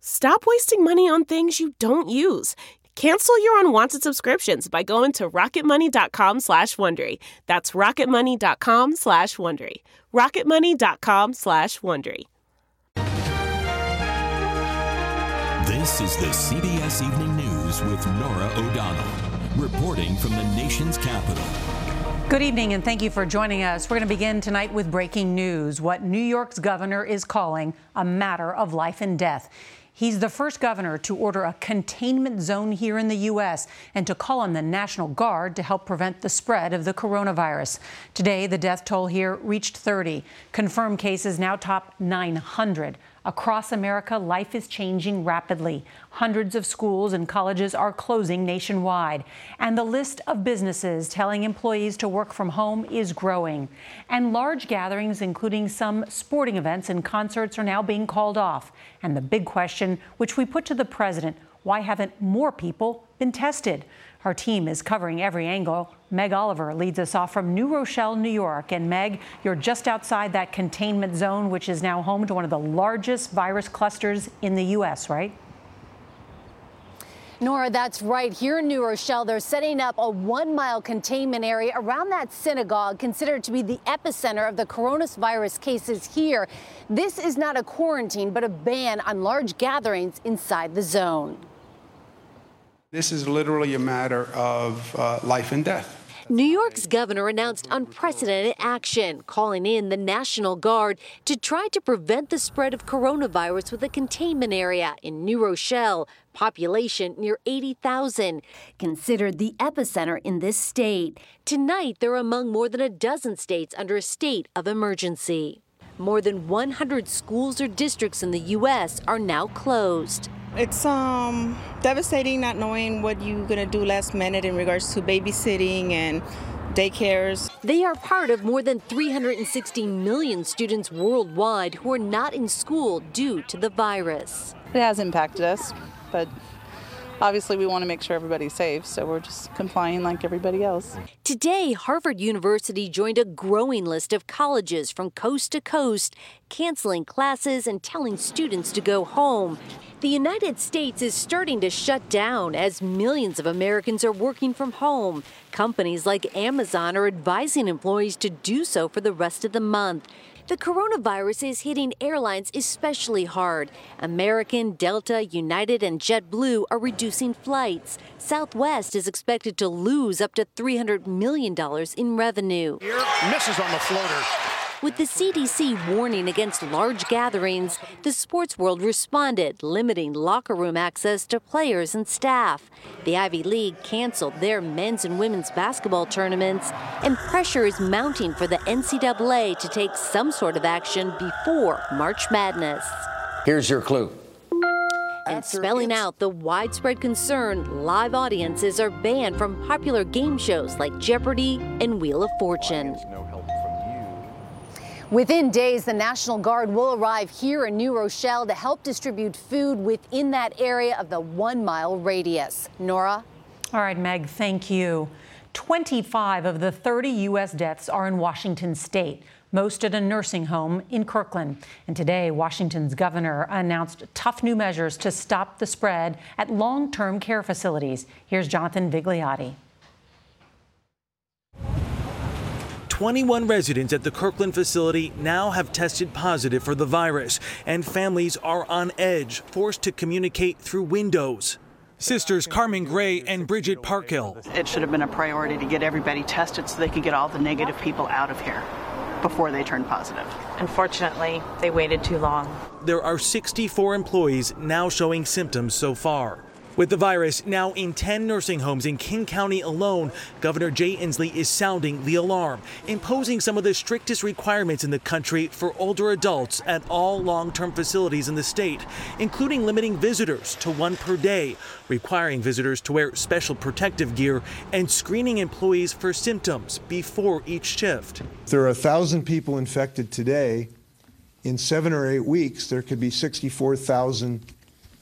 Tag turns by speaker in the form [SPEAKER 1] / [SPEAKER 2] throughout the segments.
[SPEAKER 1] Stop wasting money on things you don't use. Cancel your unwanted subscriptions by going to rocketmoney.com slash Wondery. That's rocketmoney.com slash Wondery. rocketmoney.com slash Wondery.
[SPEAKER 2] This is the CBS Evening News with Norah O'Donnell, reporting from the nation's capital.
[SPEAKER 3] Good evening, and thank you for joining us. We're going to begin tonight with breaking news what New York's governor is calling a matter of life and death. He's the first governor to order a containment zone here in the U.S. and to call on the National Guard to help prevent the spread of the coronavirus. Today, the death toll here reached 30. Confirmed cases now top 900. Across America, life is changing rapidly. Hundreds of schools and colleges are closing nationwide. And the list of businesses telling employees to work from home is growing. And large gatherings, including some sporting events and concerts, are now being called off. And the big question, which we put to the president why haven't more people been tested? Our team is covering every angle. Meg Oliver leads us off from New Rochelle, New York. And Meg, you're just outside that containment zone, which is now home to one of the largest virus clusters in the U.S., right?
[SPEAKER 4] Norah, that's right. Here in New Rochelle, they're setting up a one mile containment area around that synagogue, considered to be the epicenter of the coronavirus cases here. This is not a quarantine, but a ban on large gatherings inside the zone.
[SPEAKER 5] This is literally a matter of uh, life and death.
[SPEAKER 4] New York's governor announced unprecedented action, calling in the National Guard to try to prevent the spread of coronavirus with a containment area in New Rochelle, population near 80,000, considered the epicenter in this state. Tonight, they're among more than a dozen states under a state of emergency. More than 100 schools or districts in the U.S. are now closed.
[SPEAKER 6] It's um devastating not knowing what you're gonna do last minute in regards to babysitting and daycares.
[SPEAKER 4] They are part of more than 360 million students worldwide who are not in school due to the virus.
[SPEAKER 7] It has impacted us, but obviously we want to make sure everybody's safe, so we're just complying like everybody else.
[SPEAKER 4] Today, Harvard University joined a growing list of colleges from coast to coast, canceling classes and telling students to go home. The United States is starting to shut down as millions of Americans are working from home. Companies like Amazon are advising employees to do so for the rest of the month. The coronavirus is hitting airlines especially hard. American, Delta, United, and JetBlue are reducing flights. Southwest is expected to lose up to $300 million in revenue.
[SPEAKER 8] Here, misses on the floater.
[SPEAKER 4] With the CDC warning against large gatherings, the sports world responded, limiting locker room access to players and staff. The Ivy League canceled their men's and women's basketball tournaments, and pressure is mounting for the NCAA to take some sort of action before March Madness.
[SPEAKER 9] Here's your clue.
[SPEAKER 4] And spelling out the widespread concern, live audiences are banned from popular game shows like Jeopardy and Wheel of Fortune. Within days, the National Guard will arrive here in New Rochelle to help distribute food within that area of the one mile radius. Norah?
[SPEAKER 3] All right, Meg, thank you. 25 of the 30 U.S. deaths are in Washington state, most at a nursing home in Kirkland. And today, Washington's governor announced tough new measures to stop the spread at long term care facilities. Here's Jonathan Vigliotti.
[SPEAKER 9] 21 residents at the Kirkland facility now have tested positive for the virus, and families are on edge, forced to communicate through windows. Sisters Carmen Gray and Bridget Parkhill.
[SPEAKER 10] It should have been a priority to get everybody tested so they could get all the negative people out of here before they turned positive.
[SPEAKER 11] Unfortunately, they waited too long.
[SPEAKER 9] There are 64 employees now showing symptoms so far. With the virus now in 10 nursing homes in King County alone, Governor Jay Inslee is sounding the alarm, imposing some of the strictest requirements in the country for older adults at all long term facilities in the state, including limiting visitors to one per day, requiring visitors to wear special protective gear, and screening employees for symptoms before each shift.
[SPEAKER 12] There are a thousand people infected today. In seven or eight weeks, there could be 64,000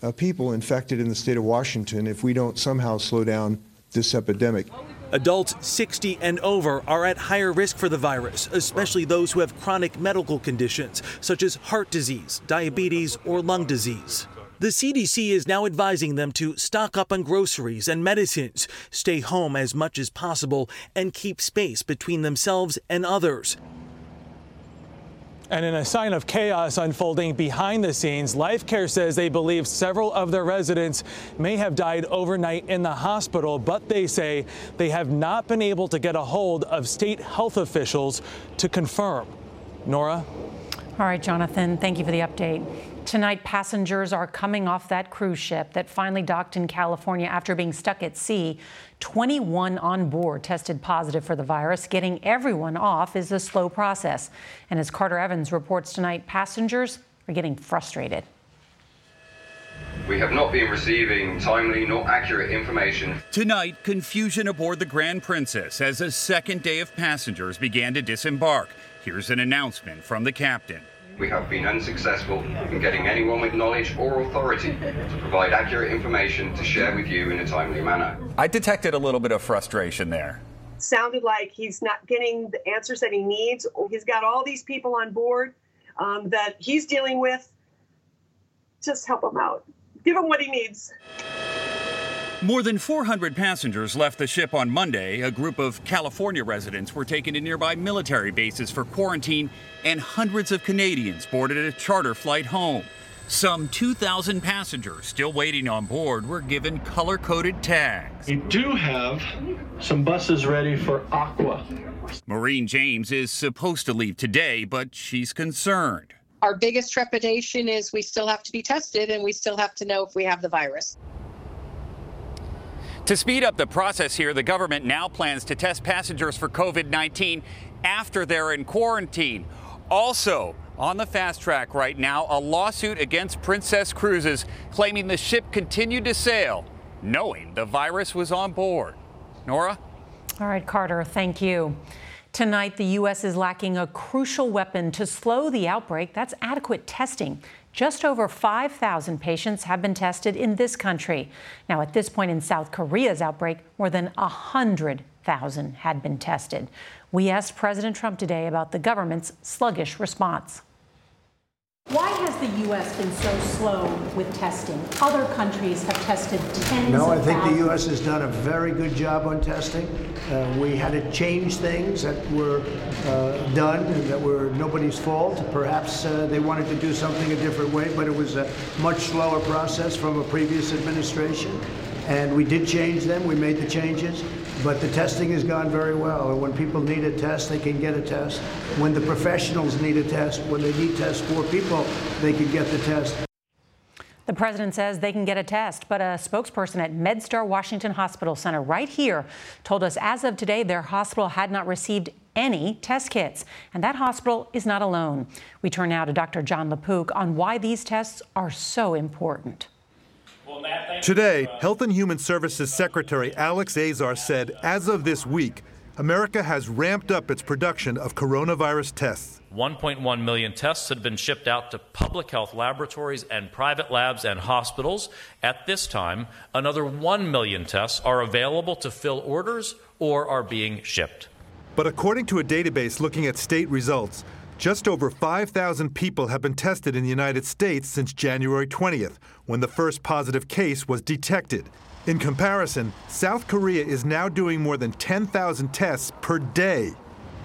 [SPEAKER 12] uh, people infected in the state of Washington if we don't somehow slow down this epidemic.
[SPEAKER 9] Adults 60 and over are at higher risk for the virus, especially those who have chronic medical conditions such as heart disease, diabetes, or lung disease. The CDC is now advising them to stock up on groceries and medicines, stay home as much as possible, and keep space between themselves and others.
[SPEAKER 13] And in a sign of chaos unfolding behind the scenes, Life Care says they believe several of their residents may have died overnight in the hospital, but they say they have not been able to get a hold of state health officials to confirm. Norah?
[SPEAKER 3] All right, Jonathan, thank you for the update. Tonight, passengers are coming off that cruise ship that finally docked in California after being stuck at sea. 21 on board tested positive for the virus. Getting everyone off is a slow process. And as Carter Evans reports tonight, passengers are getting frustrated.
[SPEAKER 14] We have not been receiving timely nor accurate information.
[SPEAKER 15] Tonight, confusion aboard the Grand Princess as a second day of passengers began to disembark. Here's an announcement from the captain
[SPEAKER 14] we have been unsuccessful in getting anyone with knowledge or authority to provide accurate information to share with you in a timely manner.
[SPEAKER 15] I detected a little bit of frustration there.
[SPEAKER 16] Sounded like he's not getting the answers that he needs. He's got all these people on board um, that he's dealing with. Just help him out. Give him what he needs.
[SPEAKER 15] More than 400 passengers left the ship on Monday. A group of California residents were taken to nearby military bases for quarantine, and hundreds of Canadians boarded a charter flight home. Some 2,000 passengers still waiting on board were given color coded tags.
[SPEAKER 17] We do have some buses ready for Aqua.
[SPEAKER 15] Maureen James is supposed to leave today, but she's concerned.
[SPEAKER 18] Our biggest trepidation is we still have to be tested and we still have to know if we have the virus.
[SPEAKER 15] To speed up the process here, the government now plans to test passengers for COVID 19 after they're in quarantine. Also, on the fast track right now, a lawsuit against Princess Cruises claiming the ship continued to sail, knowing the virus was on board. Norah?
[SPEAKER 3] All right, Carter, thank you. Tonight, the U.S. is lacking a crucial weapon to slow the outbreak. That's adequate testing. Just over 5,000 patients have been tested in this country. Now, at this point in South Korea's outbreak, more than 100,000 had been tested. We asked President Trump today about the government's sluggish response.
[SPEAKER 19] Why has the U.S. been so slow with testing? Other countries have tested tens
[SPEAKER 20] No,
[SPEAKER 19] I
[SPEAKER 20] think the U.S. has done a very good job on testing. Uh, we had to change things that were uh, done and that were nobody's fault. Perhaps uh, they wanted to do something a different way, but it was a much slower process from a previous administration. And we did change them. We made the changes. But the testing has gone very well. And when people need a test, they can get a test. When the professionals need a test, when they need tests for people, they can get the test.
[SPEAKER 3] The president says they can get a test, but a spokesperson at MedStar Washington Hospital Center right here told us as of today their hospital had not received any test kits. And that hospital is not alone. We turn now to Dr. Jon LaPook on why these tests are so important.
[SPEAKER 21] Today, Health and Human Services Secretary Alex Azar said as of this week, America has ramped up its production of coronavirus tests.
[SPEAKER 22] 1.1 million tests had been shipped out to public health laboratories and private labs and hospitals. At this time, another 1 million tests are available to fill orders or are being shipped.
[SPEAKER 21] But according to a database looking at state results, just over 5,000 people have been tested in the United States since January 20th, when the first positive case was detected. In comparison, South Korea is now doing more than 10,000 tests per day.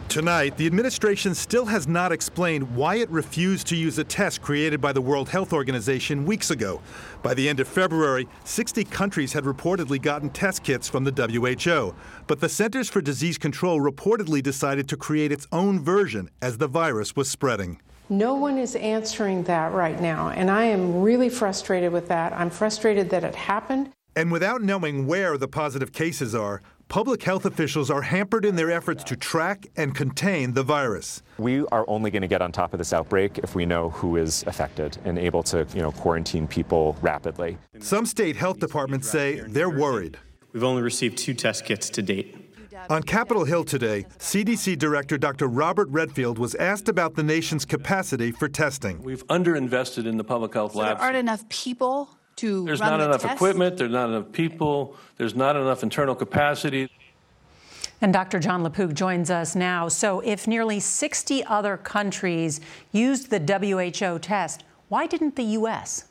[SPEAKER 21] Tonight, the administration still has not explained why it refused to use a test created by the World Health Organization weeks ago. By the end of February, 60 countries had reportedly gotten test kits from the WHO. But the Centers for Disease Control reportedly decided to create its own version as the virus was spreading.
[SPEAKER 23] No one is answering that right now, and I am really frustrated with that. I'm frustrated that it happened.
[SPEAKER 21] And without knowing where the positive cases are, public health officials are hampered in their efforts to track and contain the virus.
[SPEAKER 24] We are only going to get on top of this outbreak if we know who is affected and able to, you know, quarantine people rapidly.
[SPEAKER 21] Some state health departments say they're worried.
[SPEAKER 25] We've only received two test kits to date.
[SPEAKER 21] On Capitol Hill today, CDC Director Dr. Robert Redfield was asked about the nation's capacity for testing.
[SPEAKER 26] We've underinvested in the public health
[SPEAKER 27] so
[SPEAKER 26] labs.
[SPEAKER 27] There aren't enough people to
[SPEAKER 26] There's
[SPEAKER 27] run
[SPEAKER 26] not
[SPEAKER 27] the
[SPEAKER 26] enough
[SPEAKER 27] tests?
[SPEAKER 26] equipment, there's not enough people, there's not enough internal capacity.
[SPEAKER 3] And Dr. Jon LaPook joins us now. So, if nearly 60 other countries used the WHO test, why didn't the U.S.?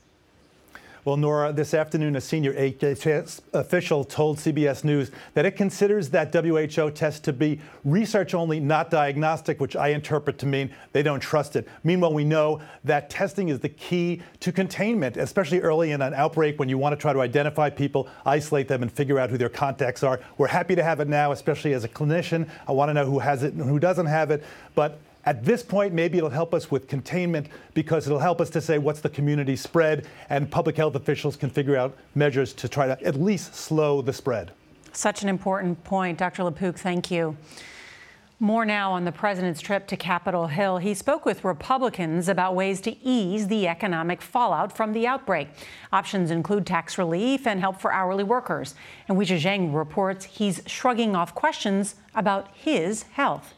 [SPEAKER 21] Well, Norah, this afternoon, a senior HHS official told CBS News that it considers that WHO test to be research only, not diagnostic, which I interpret to mean they don't trust it. Meanwhile, we know that testing is the key to containment, especially early in an outbreak when you want to try to identify people, isolate them, and figure out who their contacts are. We're happy to have it now, especially as a clinician. I want to know who has it and who doesn't have it. But at this point, maybe it'll help us with containment because it'll help us to say what's the community spread, and public health officials can figure out measures to try to at least slow the spread.
[SPEAKER 3] Such an important point. Dr. LaPook, thank you. More now on the president's trip to Capitol Hill. He spoke with Republicans about ways to ease the economic fallout from the outbreak. Options include tax relief and help for hourly workers. And Weijia Jiang reports he's shrugging off questions about his health.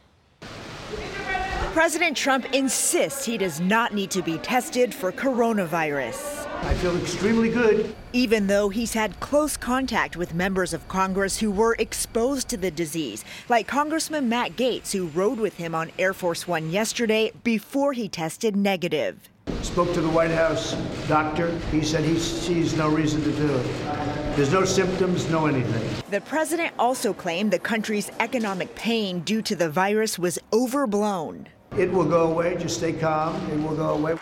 [SPEAKER 28] President Trump insists he does not need to be tested for coronavirus.
[SPEAKER 20] I feel extremely good.
[SPEAKER 28] Even though he's had close contact with members of Congress who were exposed to the disease, like Congressman Matt Gaetz, who rode with him on Air Force One yesterday before he tested negative.
[SPEAKER 20] Spoke to the White House doctor. He said he sees no reason to do it. There's no symptoms, no anything.
[SPEAKER 28] The president also claimed the country's economic pain due to the virus was overblown.
[SPEAKER 20] It will go away. Just stay calm. It will go away.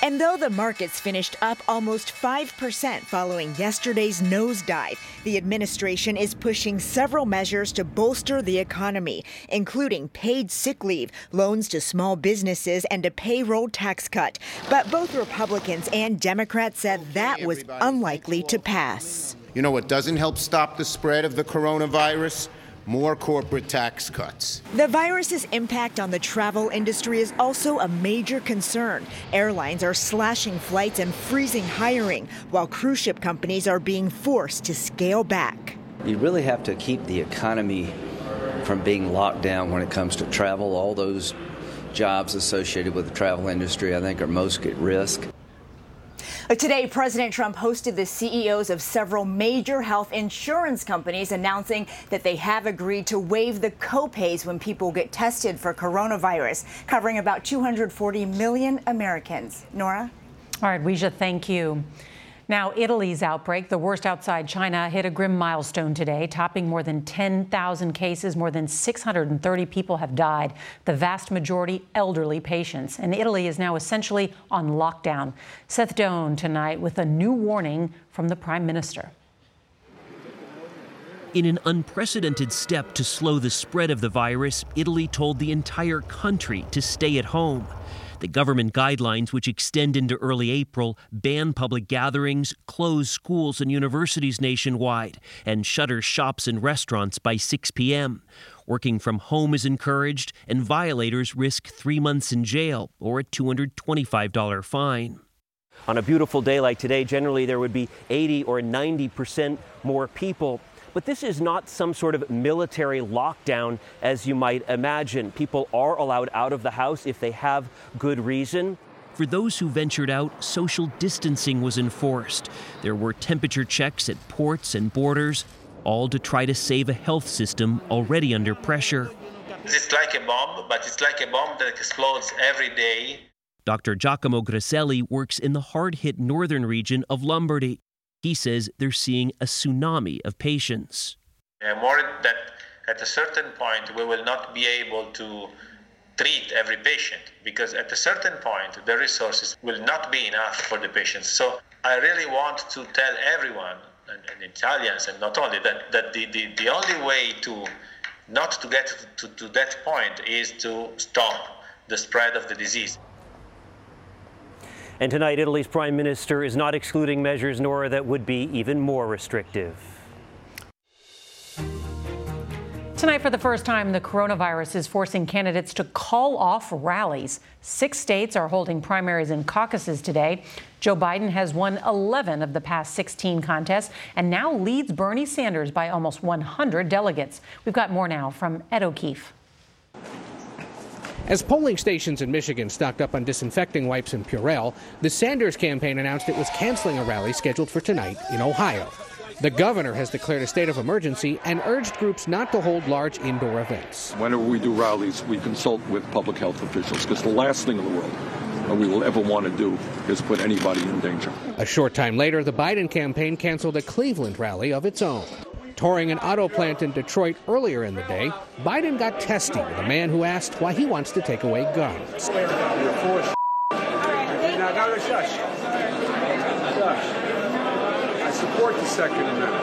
[SPEAKER 28] And though the markets finished up almost 5% following yesterday's nosedive, the administration is pushing several measures to bolster the economy, including paid sick leave, loans to small businesses, and a payroll tax cut. But both Republicans and Democrats said that was unlikely to pass.
[SPEAKER 29] You know what doesn't help stop the spread of the coronavirus? More corporate tax cuts.
[SPEAKER 28] The virus's impact on the travel industry is also a major concern. Airlines are slashing flights and freezing hiring, while cruise ship companies are being forced to scale back.
[SPEAKER 30] You really have to keep the economy from being locked down when it comes to travel. All those jobs associated with the travel industry, I think, are most at risk.
[SPEAKER 28] Today, President Trump hosted the CEOs of several major health insurance companies announcing that they have agreed to waive the copays when people get tested for coronavirus, covering about 240 million Americans. Norah?
[SPEAKER 3] All right, Weijia, thank you. Now, Italy's outbreak, the worst outside China, hit a grim milestone today, topping more than 10,000 cases. More than 630 people have died, the vast majority elderly patients. And Italy is now essentially on lockdown. Seth Doane tonight with a new warning from the Prime Minister.
[SPEAKER 31] In an unprecedented step to slow the spread of the virus, Italy told the entire country to stay at home. The government guidelines, which extend into early April, ban public gatherings, close schools and universities nationwide, and shutter shops and restaurants by 6 p.m. Working from home is encouraged, and violators risk three months in jail or a $225 fine.
[SPEAKER 32] On a beautiful day like today, generally there would be 80 or 90 percent more people.
[SPEAKER 33] But this is not some sort of military lockdown as you might imagine. People are allowed out of the house if they have good reason.
[SPEAKER 31] For those who ventured out, social distancing was enforced. There were temperature checks at ports and borders, all to try to save a health system already under pressure.
[SPEAKER 34] It's like a bomb, but it's like a bomb that explodes every day.
[SPEAKER 31] Dr. Giacomo Grasselli works in the hard hit northern region of Lombardy. He says they're seeing a tsunami of patients.
[SPEAKER 34] I'm worried that at a certain point we will not be able to treat every patient because at a certain point the resources will not be enough for the patients. So I really want to tell everyone, and, and Italians, and not only that, that the, the, the only way to not to get to, to that point is to stop the spread of the disease.
[SPEAKER 33] And tonight, Italy's prime minister is not excluding measures, Norah, that would be even more restrictive.
[SPEAKER 3] Tonight, for the first time, the coronavirus is forcing candidates to call off rallies. Six states are holding primaries and caucuses today. Joe Biden has won 11 of the past 16 contests and now leads Bernie Sanders by almost 100 delegates. We've got more now from Ed O'Keefe.
[SPEAKER 35] As polling stations in Michigan stocked up on disinfecting wipes and Purell, the Sanders campaign announced it was canceling a rally scheduled for tonight in Ohio. The governor has declared a state of emergency and urged groups not to hold large indoor events.
[SPEAKER 36] Whenever we do rallies, we consult with public health officials because the last thing in the world that we will ever want to do is put anybody in danger.
[SPEAKER 35] A short time later, the Biden campaign canceled a Cleveland rally of its own. Touring an auto plant in Detroit earlier in the day, Biden got testy with a man who asked why he wants to take away guns.
[SPEAKER 37] I support the Second Amendment.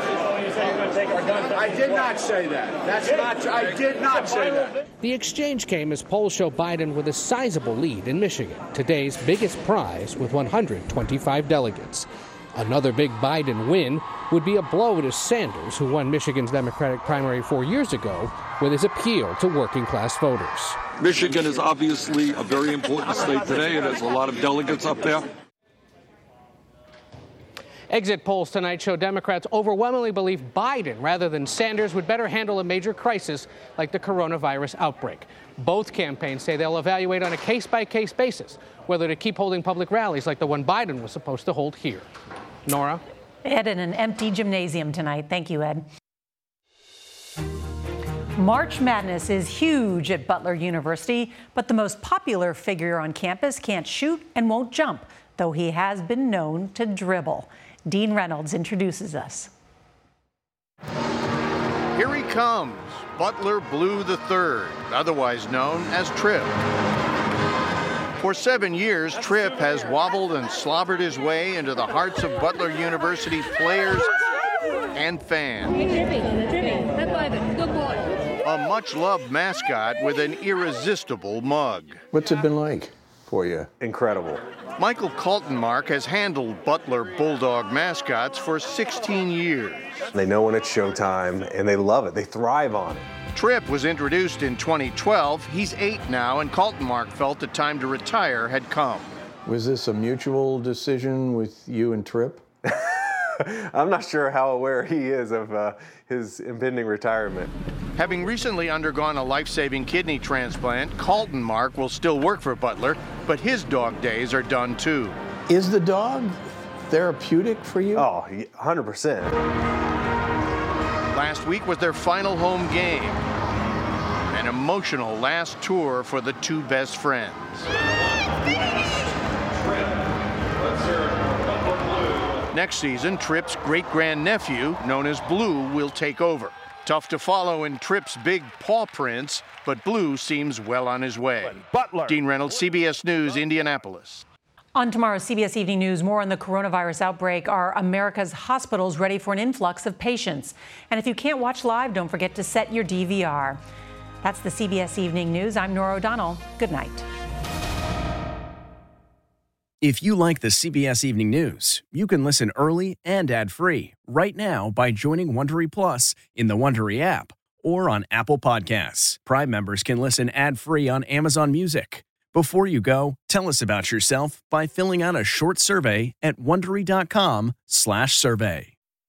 [SPEAKER 37] I did not say that. That's not. I did not say that.
[SPEAKER 35] The exchange came as polls show Biden with a sizable lead in Michigan, today's biggest prize with 125 delegates. Another big Biden win would be a blow to Sanders, who won Michigan's Democratic primary four years ago with his appeal to working class voters.
[SPEAKER 36] Michigan is obviously a very important state today, and has a lot of delegates up there.
[SPEAKER 35] Exit polls tonight show Democrats overwhelmingly believe Biden, rather than Sanders, would better handle a major crisis like the coronavirus outbreak. Both campaigns say they'll evaluate on a case by case basis whether to keep holding public rallies like the one Biden was supposed to hold here. Norah?
[SPEAKER 3] Ed in an empty gymnasium tonight. Thank you, Ed. March Madness is huge at Butler University, but the most popular figure on campus can't shoot and won't jump, though he has been known to dribble. Dean Reynolds introduces us.
[SPEAKER 38] Here he comes, Butler Blue III, otherwise known as Trip. For seven years, Trip has wobbled and slobbered his way into the hearts of Butler University players and fans. A much loved mascot with an irresistible mug.
[SPEAKER 39] What's it been like for you? Incredible.
[SPEAKER 38] Michael Kaltenmark has handled Butler Bulldog mascots for 16 years.
[SPEAKER 39] They know when it's showtime and they love it. They thrive on it.
[SPEAKER 38] Trip was introduced in 2012. He's eight now, and Kaltenmark felt the time to retire had come.
[SPEAKER 39] Was this a mutual decision with you and Trip? I'm not sure how aware he is of uh, his impending retirement.
[SPEAKER 38] Having recently undergone a life saving kidney transplant, Kaltenmark will still work for Butler, but his dog days are done too.
[SPEAKER 39] Is the dog therapeutic for you? Oh, 100%.
[SPEAKER 38] Last week was their final home game. An emotional last tour for the two best friends. Next season, Trip's great grandnephew, known as Blue, will take over. Tough to follow in Trip's big paw prints, but Blue seems well on his way.
[SPEAKER 39] Butler.
[SPEAKER 38] Dean Reynolds, CBS News, Indianapolis.
[SPEAKER 3] On tomorrow's CBS Evening News, more on the coronavirus outbreak. Are America's hospitals ready for an influx of patients? And if you can't watch live, don't forget to set your DVR. That's the CBS Evening News. I'm Norah O'Donnell. Good night.
[SPEAKER 40] If you like the CBS Evening News, you can listen early and ad-free right now by joining Wondery Plus in the Wondery app or on Apple Podcasts. Prime members can listen ad-free on Amazon Music. Before you go, tell us about yourself by filling out a short survey at wondery.com/survey.